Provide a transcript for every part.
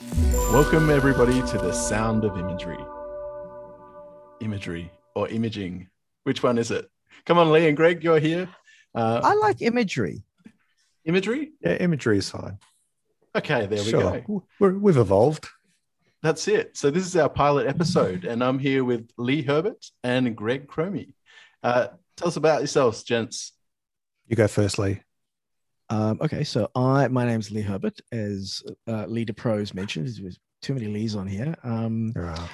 Welcome, everybody, to the sound of imagery. Imagery or imaging. Which one is it? Come on, Lee and Greg, you're here. Uh, I like imagery. imagery? Yeah, imagery is fine. Okay, there we go. We're, we've evolved. That's it. So, this is our pilot episode, and I'm here with Lee Herbert and Greg Cromie. Uh, tell us about yourselves, gents. You go first, Lee. Um, okay, so I my name's Lee Herbert, as uh, Lee DePros mentioned. There's too many Lees on here. Um, There are.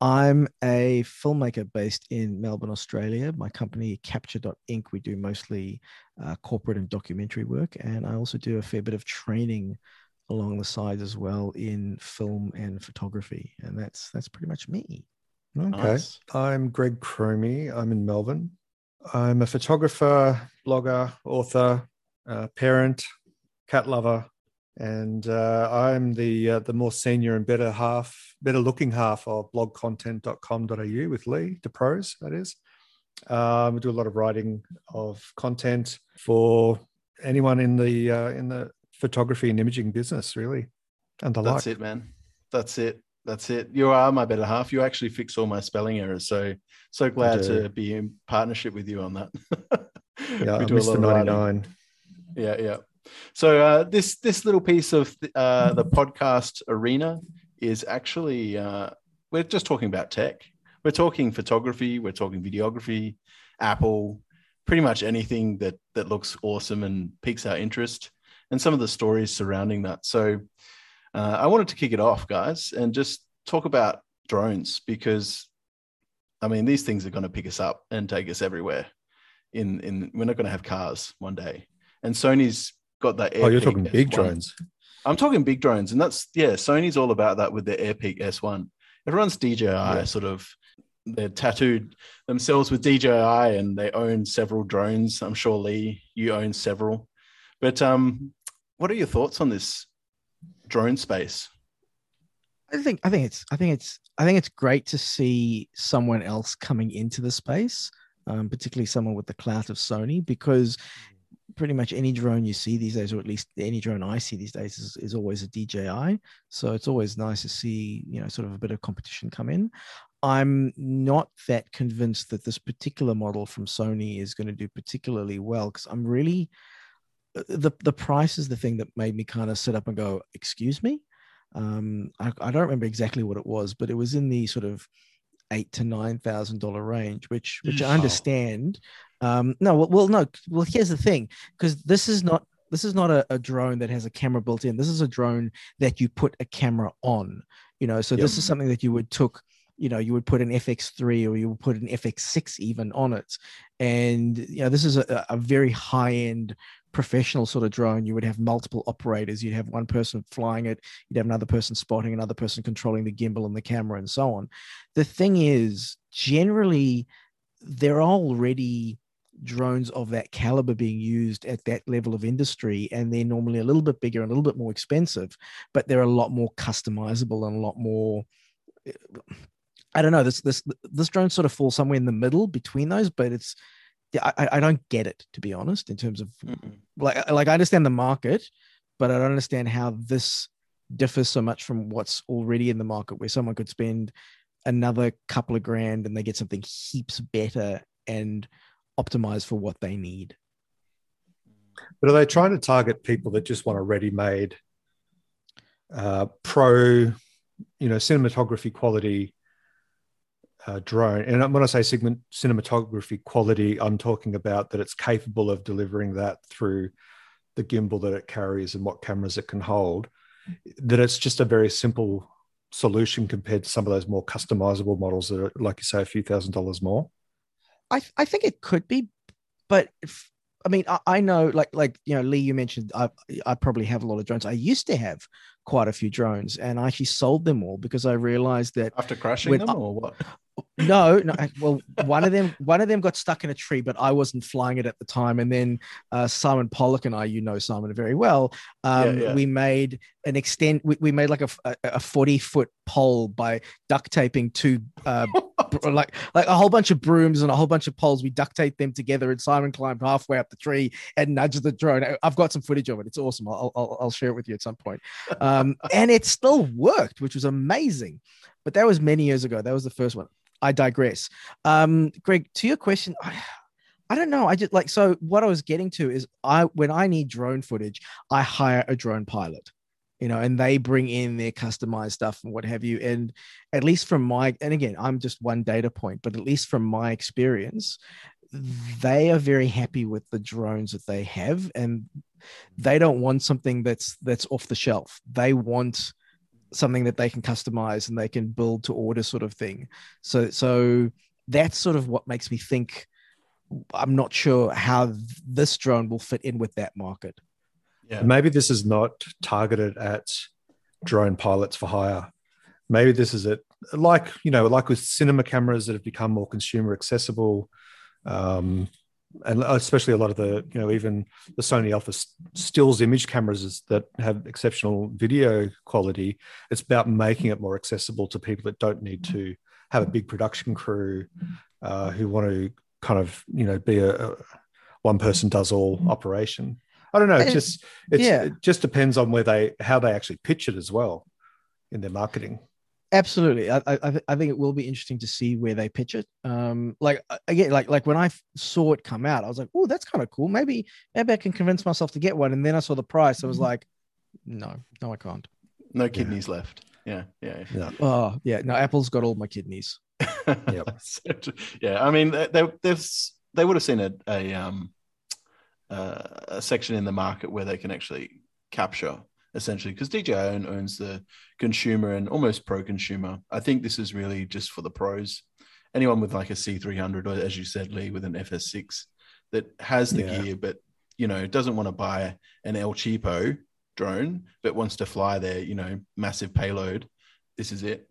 I'm a filmmaker based in Melbourne, Australia. My company, Capture Capture.inc, we do mostly uh, corporate and documentary work. And I also do a fair bit of training along the sides as well in film and photography. And that's that's pretty much me. Okay. Nice. I'm Greg Cromie. I'm in Melbourne. I'm a photographer, blogger, author, uh, parent, cat lover, and uh, I'm the uh, the more senior and better half, better looking half of blogcontent.com.au with Lee DePros. That is. Um, we do a lot of writing of content for anyone in the uh, in the photography and imaging business, really, and the That's like. it, man. That's it. That's it. You are my better half. You actually fix all my spelling errors. So, so glad to be in partnership with you on that. Yeah, We do a lot Mr. of writing. 99. yeah yeah. So uh, this this little piece of uh, the podcast arena is actually uh, we're just talking about tech. We're talking photography we're talking videography apple pretty much anything that that looks awesome and piques our interest and some of the stories surrounding that. So uh, i wanted to kick it off guys and just talk about drones because i mean these things are going to pick us up and take us everywhere in in we're not going to have cars one day and Sony's got that. Oh, you're AirPeak talking big S1. drones. I'm talking big drones, and that's yeah. Sony's all about that with their AirPeak S1. Everyone's DJI Yeah. sort of. They're tattooed themselves with DJI, and they own several drones. I'm sure Lee, you own several. But um, what are your thoughts on this drone space? I think I think it's I think it's I think it's great to see someone else coming into the space, um, particularly someone with the clout of Sony, because pretty much any drone you see these days, or at least any drone I see these days, is, is always a DJI. So it's always nice to see you know sort of a bit of competition come in. I'm not that convinced that this particular model from Sony is going to do particularly well because I'm really uh, the the price is the thing that made me kind of sit up and go, "Excuse me." Um, I, I don't remember exactly what it was, but it was in the sort of eight to nine thousand dollar range, which which I understand. Um, no, well, well, no. Well, here's the thing, because this is not this is not a, a drone that has a camera built in. This is a drone that you put a camera on. You know, so this is something that you would took. You know, you would put an FX3 or you would put an FX6 even on it, and you know, this is a, a very high end professional sort of drone. You would have multiple operators. You'd have one person flying it. You'd have another person spotting, another person controlling the gimbal and the camera, and so on. The thing is, generally, there are already drones of that caliber being used at that level of industry and they're normally a little bit bigger and a little bit more expensive but they're a lot more customizable and a lot more i don't know this this this drone sort of falls somewhere in the middle between those but it's I, I- don't get it to be honest in terms of Mm-mm. like like I understand the market, but I don't understand how this differs so much from what's already in the market, where someone could spend another couple of grand and they get something heaps better and optimized for what they need. But are they trying to target people that just want a ready-made uh, pro, you know, cinematography quality uh, drone? And when I say segment cinematography quality, I'm talking about that it's capable of delivering that through the gimbal that it carries and what cameras it can hold. That it's just a very simple solution compared to some of those more customizable models that are, like you say, a few thousand dollars more. I I think it could be, but if, I mean I, I know like like you know Lee, you mentioned I I probably have a lot of drones. I used to have quite a few drones, and I actually sold them all because I realized that After crashing When them, I- or what? no no well one of them one of them got stuck in a tree but i wasn't flying it at the time and then uh, simon pollock and i you know simon very well um, Yeah, yeah. we made an extend we, we made like a a 40 foot pole by duct taping two uh, like like a whole bunch of brooms and a whole bunch of poles. We duct tape them together, and Simon climbed halfway up the tree and nudged the drone. I've got some footage of it. It's awesome. I'll I'll, I'll share it with you at some point. Um, and it still worked, which was amazing. But that was many years ago. That was the first one. I digress. Um, Greg, to your question, I, I don't know. I just like so. What I was getting to is, I when I need drone footage, I hire a drone pilot you know, and they bring in their customized stuff and what have you. And at least from my, and again, I'm just one data point, but at least from my experience, they are very happy with the drones that they have, and they don't want something that's that's off the shelf. They want something that they can customize and they can build to order sort of thing. So so that's sort of what makes me think I'm not sure how this drone will fit in with that market. Yeah. Maybe this is not targeted at drone pilots for hire. Maybe this is it, like you know, like with cinema cameras that have become more consumer accessible, um, and especially a lot of the you know even the Sony Alpha stills image cameras that have exceptional video quality. It's about making it more accessible to people that don't need to have a big production crew uh, who want to kind of you know be a, a one person does all operation. I don't know. It just yeah. it just depends on where they how they actually pitch it as well in their marketing. Absolutely, I, I, I think it will be interesting to see where they pitch it. Um, like again, like like when I saw it come out, I was like, oh, that's kind of cool. Maybe maybe I can convince myself to get one. And then I saw the price. I was mm-hmm. like, no, no, I can't. No kidneys yeah. left. Yeah, yeah, yeah. Oh, yeah. No, Apple's got all my kidneys. yep. yeah, I mean, they they've they would have seen a, a um uh, a section in the market where they can actually capture essentially because DJI owns the consumer and almost pro consumer. I think this is really just for the pros. Anyone with like a C300 or as you said, Lee, with an FS6 that has the yeah. gear, but you know, doesn't want to buy an El Cheapo drone, but wants to fly their, you know, massive payload. This is it.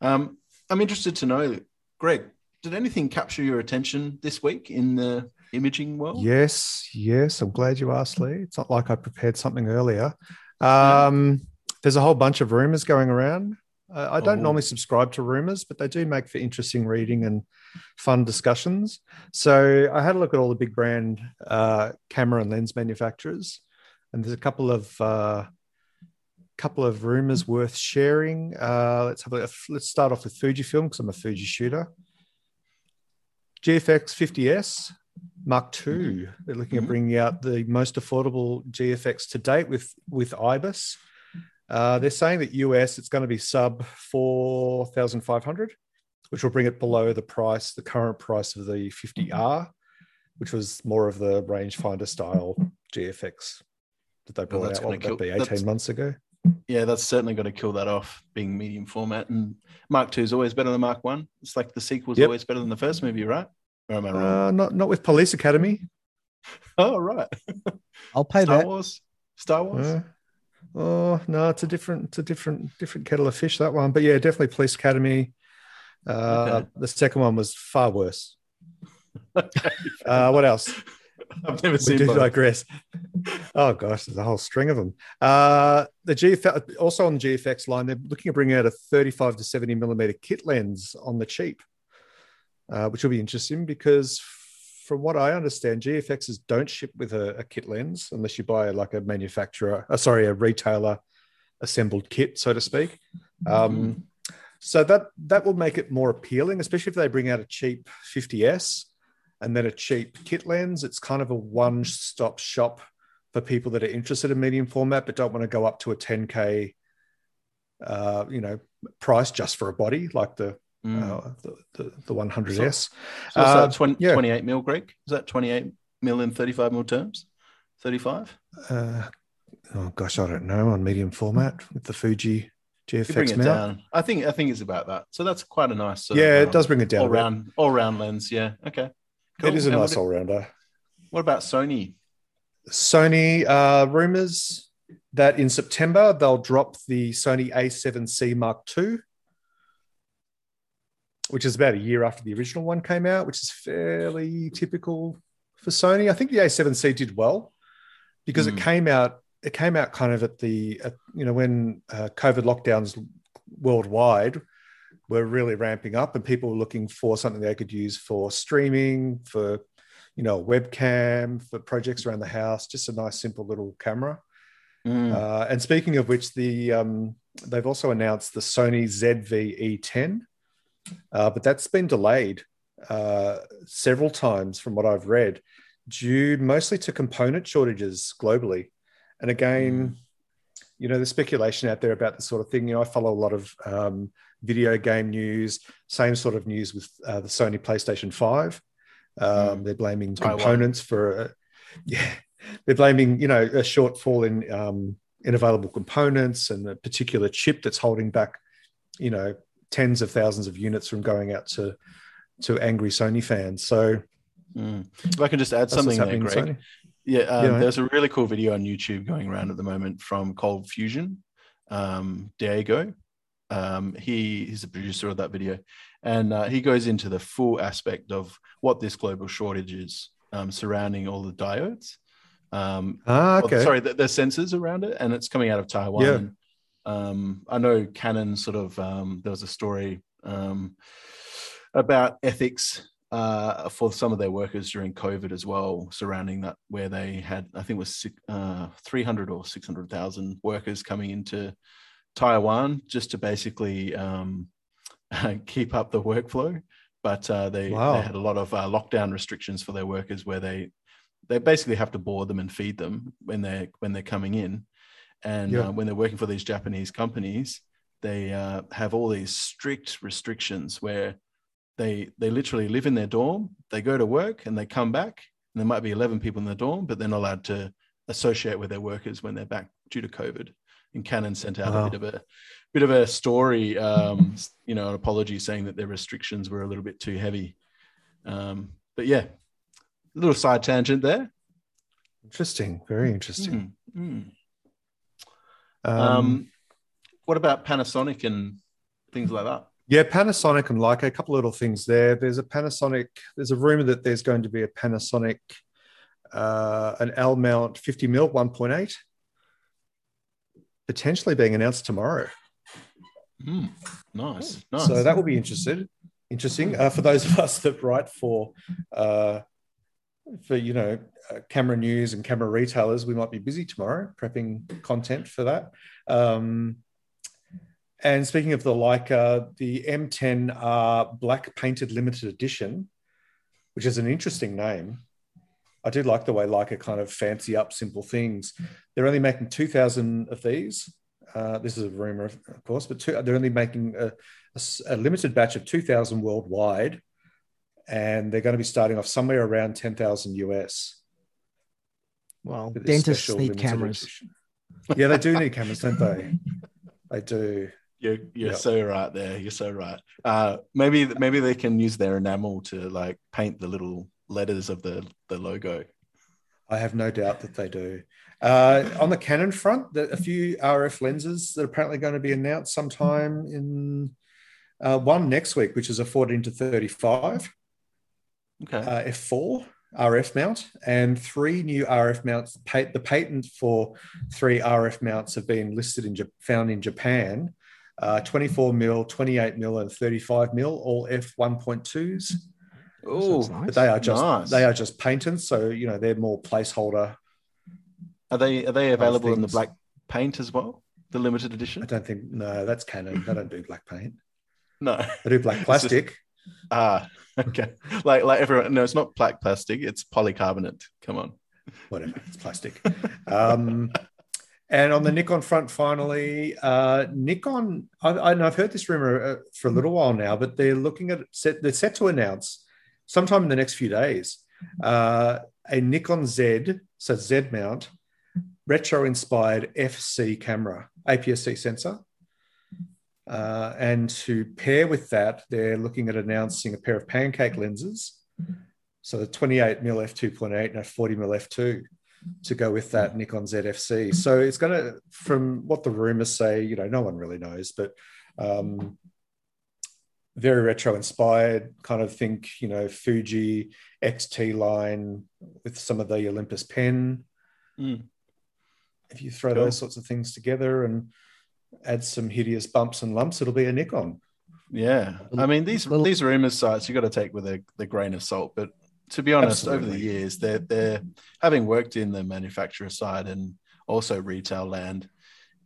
Um, I'm interested to know, Greg, did anything capture your attention this week in the imaging world? Yes, yes. I'm glad you asked, Lee. It's not like I prepared something earlier. Um, there's a whole bunch of rumors going around. Uh, I don't oh. normally subscribe to rumors, but they do make for interesting reading and fun discussions. So I had a look at all the big brand uh, camera and lens manufacturers, and there's a couple of uh, couple of rumors worth sharing. Uh, let's have a let's start off with Fujifilm because I'm a Fuji shooter. GFX 50s Mark II. Mm-hmm. They're looking mm-hmm. at bringing out the most affordable GFX to date with with IBIS. Uh, they're saying that US it's going to be sub four thousand five hundred, which will bring it below the price, the current price of the 50R, which was more of the rangefinder style GFX that they brought out. What would be eighteen months ago? Yeah, that's certainly going to kill that off, being medium format. And Mark II is always better than Mark One. It's like the sequel is yep. always better than the first movie, right? Or am I wrong? Uh, not not with Police Academy. oh right. I'll pay Star that. Wars. Star Wars. Uh, oh no, it's a different, it's a different, different kettle of fish that one. But yeah, definitely Police Academy. Uh, okay. The second one was far worse. uh, what else? I've never we seen. Do both. digress. Oh gosh, there's a whole string of them. Uh, the GFX also on the GFX line, they're looking at bringing out a 35 to 70 millimeter kit lens on the cheap uh, which will be interesting because from what I understand, GFXs don't ship with a, a kit lens unless you buy like a manufacturer, uh, sorry, a retailer assembled kit, so to speak. Um, mm-hmm. So that that will make it more appealing, especially if they bring out a cheap 50s and then a cheap kit lens. It's kind of a one-stop shop for people that are interested in medium format but don't want to go up to a 10k, uh, you know, price just for a body like the mm. uh, the, the, the 100S. So, so uh, 20, yeah. 28 mil, Greg? Is that 28 mil in 35 mil terms? 35? Uh, oh gosh, I don't know on medium format with the Fuji GFX bring it down. I think I think it's about that. So that's quite a nice. yeah, of, um, it does bring it down. All round, all round lens. Yeah. Okay. Cool. It is a and nice all rounder. What about Sony? Sony uh, rumors that in September they'll drop the Sony A7C Mark II which is about a year after the original one came out, which is fairly typical for Sony. I think the A7C did well because mm. it hmm. came out. It came out kind of at the, at, you know, when uh, COVID lockdowns worldwide were really ramping up, and people were looking for something they could use for streaming, for you know, webcam, for projects around the house. Just a nice, simple little camera. Mm. Uh, and speaking of which, the um, they've also announced the Sony ZV-E10, uh, but that's been delayed uh, several times from what I've read, due mostly to component shortages globally. And again, you know, there's speculation out there about this sort of thing. You know, I follow a lot of um, video game news, same sort of news with uh, the Sony PlayStation 5. Um, They're blaming components for, uh, yeah, they're blaming, you know, a shortfall in um, in available components and a particular chip that's holding back, you know, tens of thousands of units from going out to to angry Sony fans. So Mm. If I can just add something there, Greg. Yeah, um, Yeah, there's a really cool video on YouTube going around at the moment from Cold Fusion, um, Diego. Um, he he's the producer of that video, and uh, he goes into the full aspect of what this global shortage is um, surrounding all the diodes. Um, Ah, or, okay. sorry, the, the sensors around it, and it's coming out of Taiwan. Yeah. And, um, I know Canon sort of um, there was a story um, about ethics uh, for some of their workers during COVID as well, surrounding that, where they had I think it was uh, 300 or 600,000 workers coming into Taiwan just to basically um, keep up the workflow. But uh, they, Wow. they had a lot of uh, lockdown restrictions for their workers where they they basically have to board them and feed them when they're when they're coming in and Yeah. uh, when they're working for these japanese companies they uh, have all these strict restrictions where they they literally live in their dorm they go to work and they come back and there might be 11 people in the dorm but they're not allowed to associate with their workers when they're back due to covid and canon sent out Wow. a bit of a bit of a story um, you know an apology saying that their restrictions were a little bit too heavy um, but yeah a little side tangent there Interesting. Very interesting. Mm, mm. Um, Um, what about Panasonic and things like that? yeah, Panasonic and Leica, a couple of little things there. There's a Panasonic, there's a rumor that there's going to be a Panasonic, uh, an L mount 50 mil 1.8, potentially being announced tomorrow. Mm, nice, nice. So that will be interested, interesting uh, for those of us that write for, uh, for you know, uh, camera news and camera retailers. We might be busy tomorrow prepping content for that. Um, and speaking of the Leica, the M10R Black Painted Limited Edition, which is an interesting name. I do like the way Leica kind of fancy up simple things. They're only making 2,000 of these. Uh, this is a rumor, of course, but two, they're only making a limited batch of 2,000 worldwide. And they're going to be starting off somewhere around 10,000 US. Well, with dentists need cameras. edition. Yeah, they do need cameras, don't they? They do. you're you're Yeah. so right there. You're so right. Uh, maybe maybe they can use their enamel to like paint the little letters of the the logo. I have no doubt that they do. Uh, on the Canon front, the, a few RF lenses that are apparently going to be announced sometime in uh, one next week, which is a 14 to 35 Okay. uh, f4 RF mount, and three new RF mounts. The patent for three RF mounts have been listed in found in Japan. Uh, 24 mil, 28 mil, and 35 mil, all f1.2s. oh, Sounds nice. But they are just Nice. they are just patents, so you know they're more placeholder. are they are they available in the black paint as well? The limited edition? I don't think no, that's Canon. They don't do black paint. No. They do black plastic. Ah, okay. Like like everyone. No, it's not black plastic. It's polycarbonate. Come on. whatever, it's plastic. Um, and on the Nikon front, finally, uh, Nikon. I, I've heard this rumor uh, for a little while now, but they're looking at set. They're set to announce sometime in the next few days uh, a Nikon Z, so Z mount, retro-inspired FC camera, APS-C sensor. Uh, and to pair with that, they're looking at announcing a pair of pancake lenses. So the 28 mm f2.8 and a 40 mm f2 to go with that Nikon ZFC. So it's going to, from what the rumors say, you know, no one really knows, but um, very retro inspired. Kind of think, you know, Fuji XT line with some of the Olympus pen. Mm. If you throw Cool. those sorts of things together and add some hideous bumps and lumps, it'll be a Nikon. Yeah, I mean these Little- these rumors sites you got to take with a the grain of salt, but to be honest, over the years, they're they're having worked in the manufacturer side and also retail land.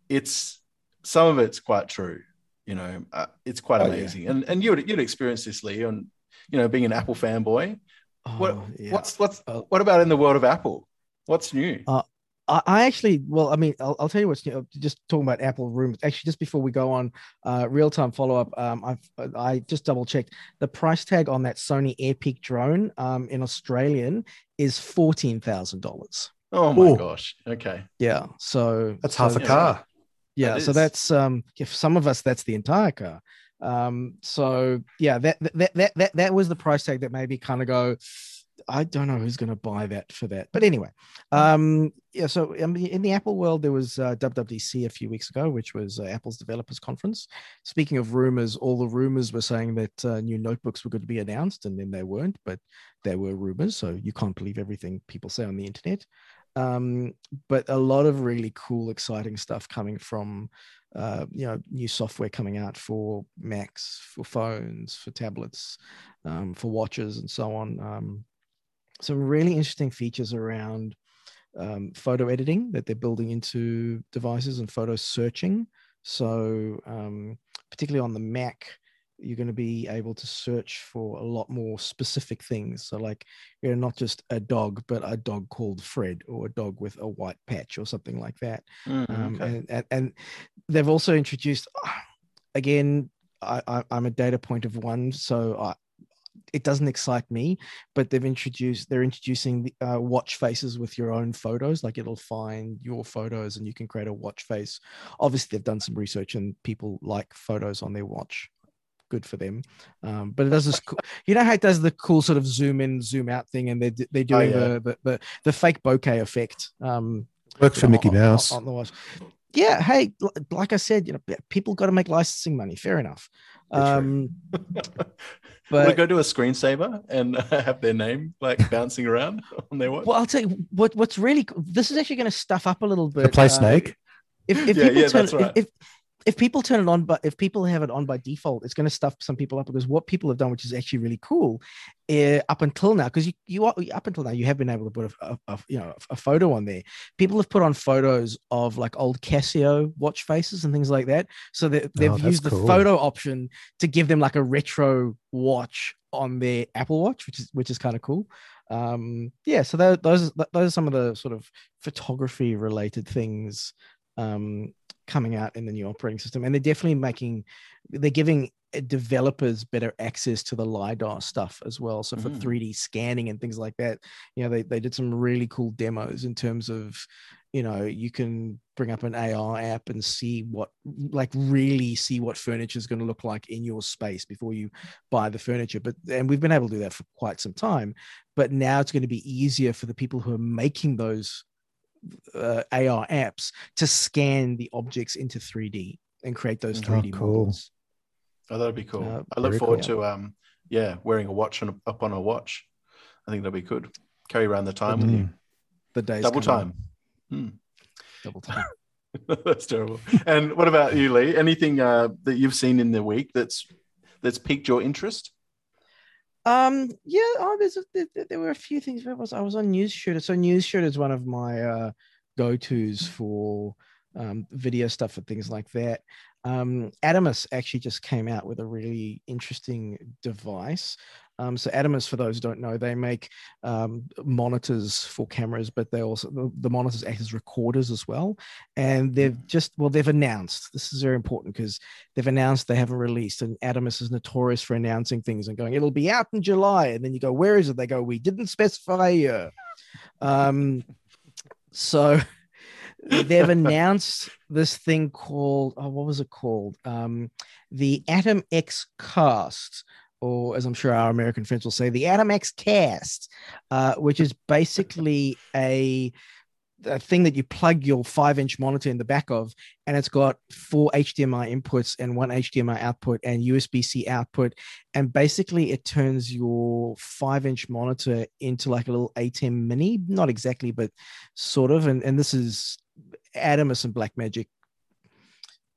It's some of it's quite true. You know, uh, it's quite Oh, yeah. amazing, and and you'd you'd experience this, Lee, on you know being an Apple fanboy. What Oh, yeah. what's what's Oh. what about in the world of Apple? What's new? Uh, I, I actually, well, I mean, I'll, I'll tell you what's new. Just talking about Apple rumors. Actually, just before we go on, uh, real time follow up. Um, I've I just double checked the price tag on that Sony AirPeak drone um, in Australian is fourteen thousand dollars. oh my Oh. gosh! Okay, Yeah, so That's so- half a yeah. car. Yeah, That so that's um, if some of us that's the entire car. Um, so yeah, that that that that that was the price tag that maybe kind of go. I don't know who's going to buy that for that, but anyway, um, yeah. So I mean, in the Apple world, there was uh, WWDC a few weeks ago, which was uh, Apple's developers conference. Speaking of rumors, all the rumors were saying that uh, new notebooks were going to be announced, and then they weren't, but there were rumors. So you can't believe everything people say on the internet. Um, but a lot of really cool, exciting stuff coming from uh, you know new software coming out for Macs, for phones, for tablets, um, for watches, and so on. Um, some really interesting features around um, photo editing that they're building into devices and photo searching. So um, particularly on the Mac, you're going to be able to search for a lot more specific things. So like you know not just a dog, but a dog called Fred or a dog with a white patch or something like that Mm, um, okay. and, and and they've also introduced again I, I i'm a data point of one so I, it doesn't excite me but they've introduced they're introducing the, uh, watch faces with your own photos like it'll find your photos and you can create a watch face obviously they've done some research and people like photos on their watch good for them um, but it does this cool, you know how it does the cool sort of zoom in zoom out thing and they're, they're doing yeah. the, the the the fake bokeh effect um Works for know, Mickey on- on- Mouse. on the watch. Yeah, hey, like I said, you know, people got to make licensing money. Fair enough. That's true. Um, Would but go to a screensaver and have their name like bouncing around on their watch? well, I'll tell you what. What's really co- this is actually going to stuff up a little bit. To play uh, Snake. If, if Yeah, people yeah, turn that's right. if, if if people turn it on, but if people have it on by default, it's going to stuff some people up because what people have done, which is actually really cool, uh, up until now, because you you are up until now you have been able to put a, a, a you know a photo on there. People have put on photos of like old Casio watch faces and things like that, so that they've Oh, used the photo option to give them like a retro watch on their Apple Watch, which is which is kind of cool. Um, yeah, so tho- those those are some of the sort of photography related things um, coming out in the new operating system, and they're definitely making they're giving developers better access to the lidar stuff as well. So for Mm. 3D scanning and things like that, you know, they they did some really cool demos in terms of you know you can bring up an AR app and see what like really see what furniture is going to look like in your space before you buy the furniture but and we've been able to do that for quite some time but now it's going to be easier for the people who are making those uh, AR apps to scan the objects into 3D and create those Oh, 3D cool. models. Oh, that'd be cool. Uh, I look forward cool. to um, yeah, wearing a watch on up on a watch. I think that'd be good. Carry around the time with you. Mm. The days Double time. Hmm. Double time. that's terrible. And what about you, Lee? Anything uh, that you've seen in the week that's that's piqued your interest? Um, yeah, oh, there's a, there, there were a few things. Where was I? I was on News Shooter. So News Shooter is one of my uh, go-tos for um, video stuff and things like that. Um, Atomos actually just came out with a really interesting device. Um, so Atomos, for those who don't know, they make um, monitors for cameras, but they also the, the monitors act as recorders as well. And they've just well, they've announced this is very important because they've announced they haven't released, and Atomos is notorious for announcing things and going, "It'll be out in July," and then you go, "Where is it?" They go, "We didn't specify a year." Um, so they've announced this thing called oh, what was it called? Um, the Atom X Cast, or as I'm sure our American friends will say, the Atom X Cast, uh, which is basically a a thing that you plug your five inch monitor in the back of, and it's got four HDMI inputs and one HDMI output and USB C output. And basically, it turns your five inch monitor into like a little ATEM mini, not exactly, but sort of. And, and this is Atomos and Blackmagic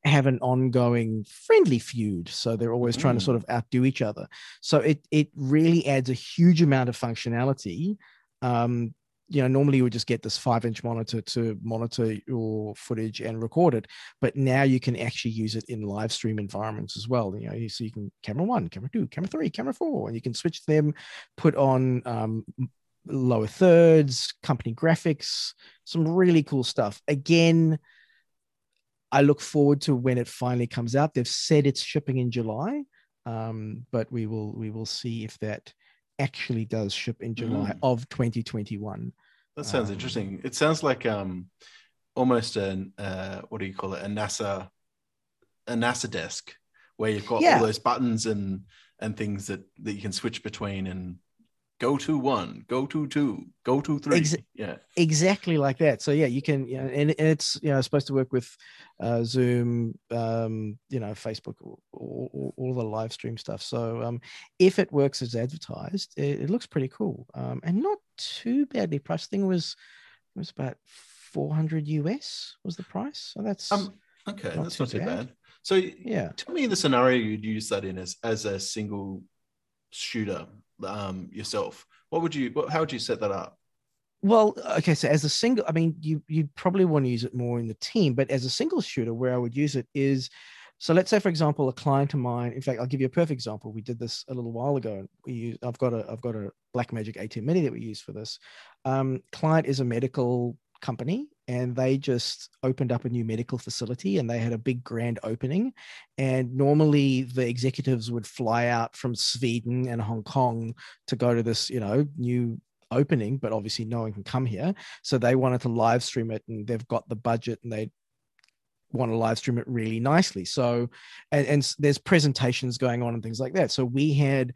have an ongoing friendly feud. So they're always trying to Mm. sort of outdo each other. So it it really adds a huge amount of functionality. Um, you know, normally you would just get this five inch monitor to monitor your footage and record it, but now you can actually use it in live stream environments as well. You know, so you can camera one, camera two, camera three, camera four, and you can switch them, put on um, lower thirds, company graphics, some really cool stuff. Again, I look forward to when it finally comes out. They've said it's shipping in July, um, but we will we will see if that actually does ship in July Mm. of 2021. That sounds Um, interesting. It sounds like um, almost an uh, what do you call it? A NASA, a NASA desk where you've got Yeah. all those buttons and and things that that you can switch between and go to one, go to two, go to three. Ex- yeah. exactly like that so yeah you can you know and, and it's you know supposed to work with uh zoom um you know facebook all, all, all the live stream stuff so um if it works as advertised it, it looks pretty cool um and not too badly priced thing was it was about 400 us was the price so that's Um. Okay, Not that's too not too bad. bad. So yeah tell me the scenario you'd use that in as as a single shooter um yourself. What would you? What, how would you set that up? Well, okay, so as a single, I mean, you you probably want to use it more in the team, but as a single shooter, where I would use it is, so let's say, for example, a client of mine. In fact, I'll give you a perfect example. We did this a little while ago. We use, I've got a I've got a Blackmagic ATEM Mini that we use for this. Um, client is a medical company, and they just opened up a new medical facility, and they had a big grand opening. And normally, the executives would fly out from Sweden and Hong Kong to go to this, you know, new opening, but obviously no one can come here. So they wanted to live stream it and they've got the budget and they want to live stream it really nicely. So, and, and there's presentations going on and things like that. So we had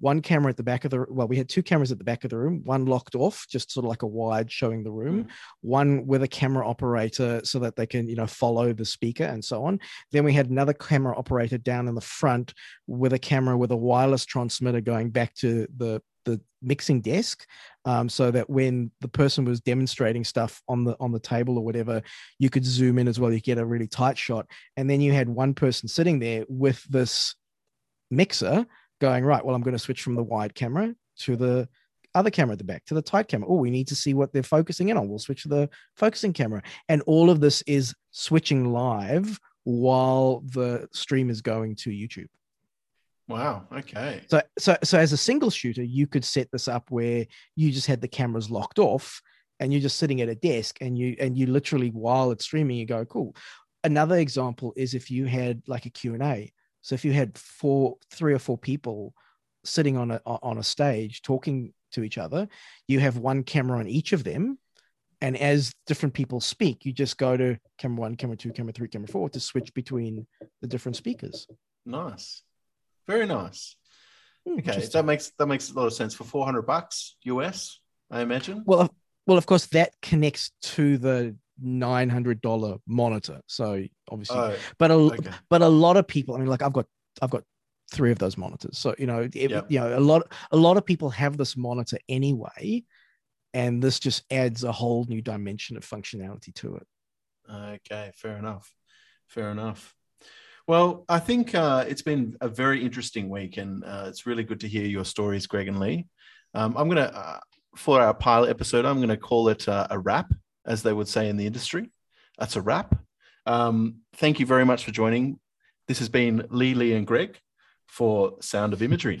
one camera at the back of the well, we had two cameras at the back of the room, one locked off, just sort of like a wide showing the room, one with a camera operator so that they can, you know, follow the speaker and so on. Then we had another camera operator down in the front with a camera with a wireless transmitter going back to the the mixing desk um, so that when the person was demonstrating stuff on the on the table or whatever you could zoom in as well you get a really tight shot and then you had one person sitting there with this mixer going right well i'm going to switch from the wide camera to the other camera at the back to the tight camera oh we need to see what they're focusing in on we'll switch to the focusing camera and all of this is switching live while the stream is going to youtube Wow. Okay. so, so, so as a single shooter, you could set this up where you just had the cameras locked off, and you're just sitting at a desk, and you and you literally while it's streaming, you go cool. Another example is if you had like a Q and A. So if you had four, three or four people sitting on a on a stage talking to each other, you have one camera on each of them, and as different people speak, you just go to camera one, camera two, camera three, camera four to switch between the different speakers. Nice. Very nice. Hmm, Okay, that makes that makes a lot of sense for four hundred bucks US. I imagine. Well, well, of course, that connects to the nine hundred dollar monitor. So obviously, Oh, but a okay. but a lot of people. I mean, like I've got I've got three of those monitors. So you know, it, Yep. you know, a lot a lot of people have this monitor anyway, and this just adds a whole new dimension of functionality to it. Okay, fair enough. Fair enough. Well, I think uh, it's been a very interesting week, and uh, it's really good to hear your stories, Greg and Lee. Um, I'm gonna uh, for our pilot episode, I'm gonna call it uh, a wrap, as they would say in the industry. That's a wrap. Um, thank you very much for joining. This has been Lee, Lee, and Greg for Sound of Imagery.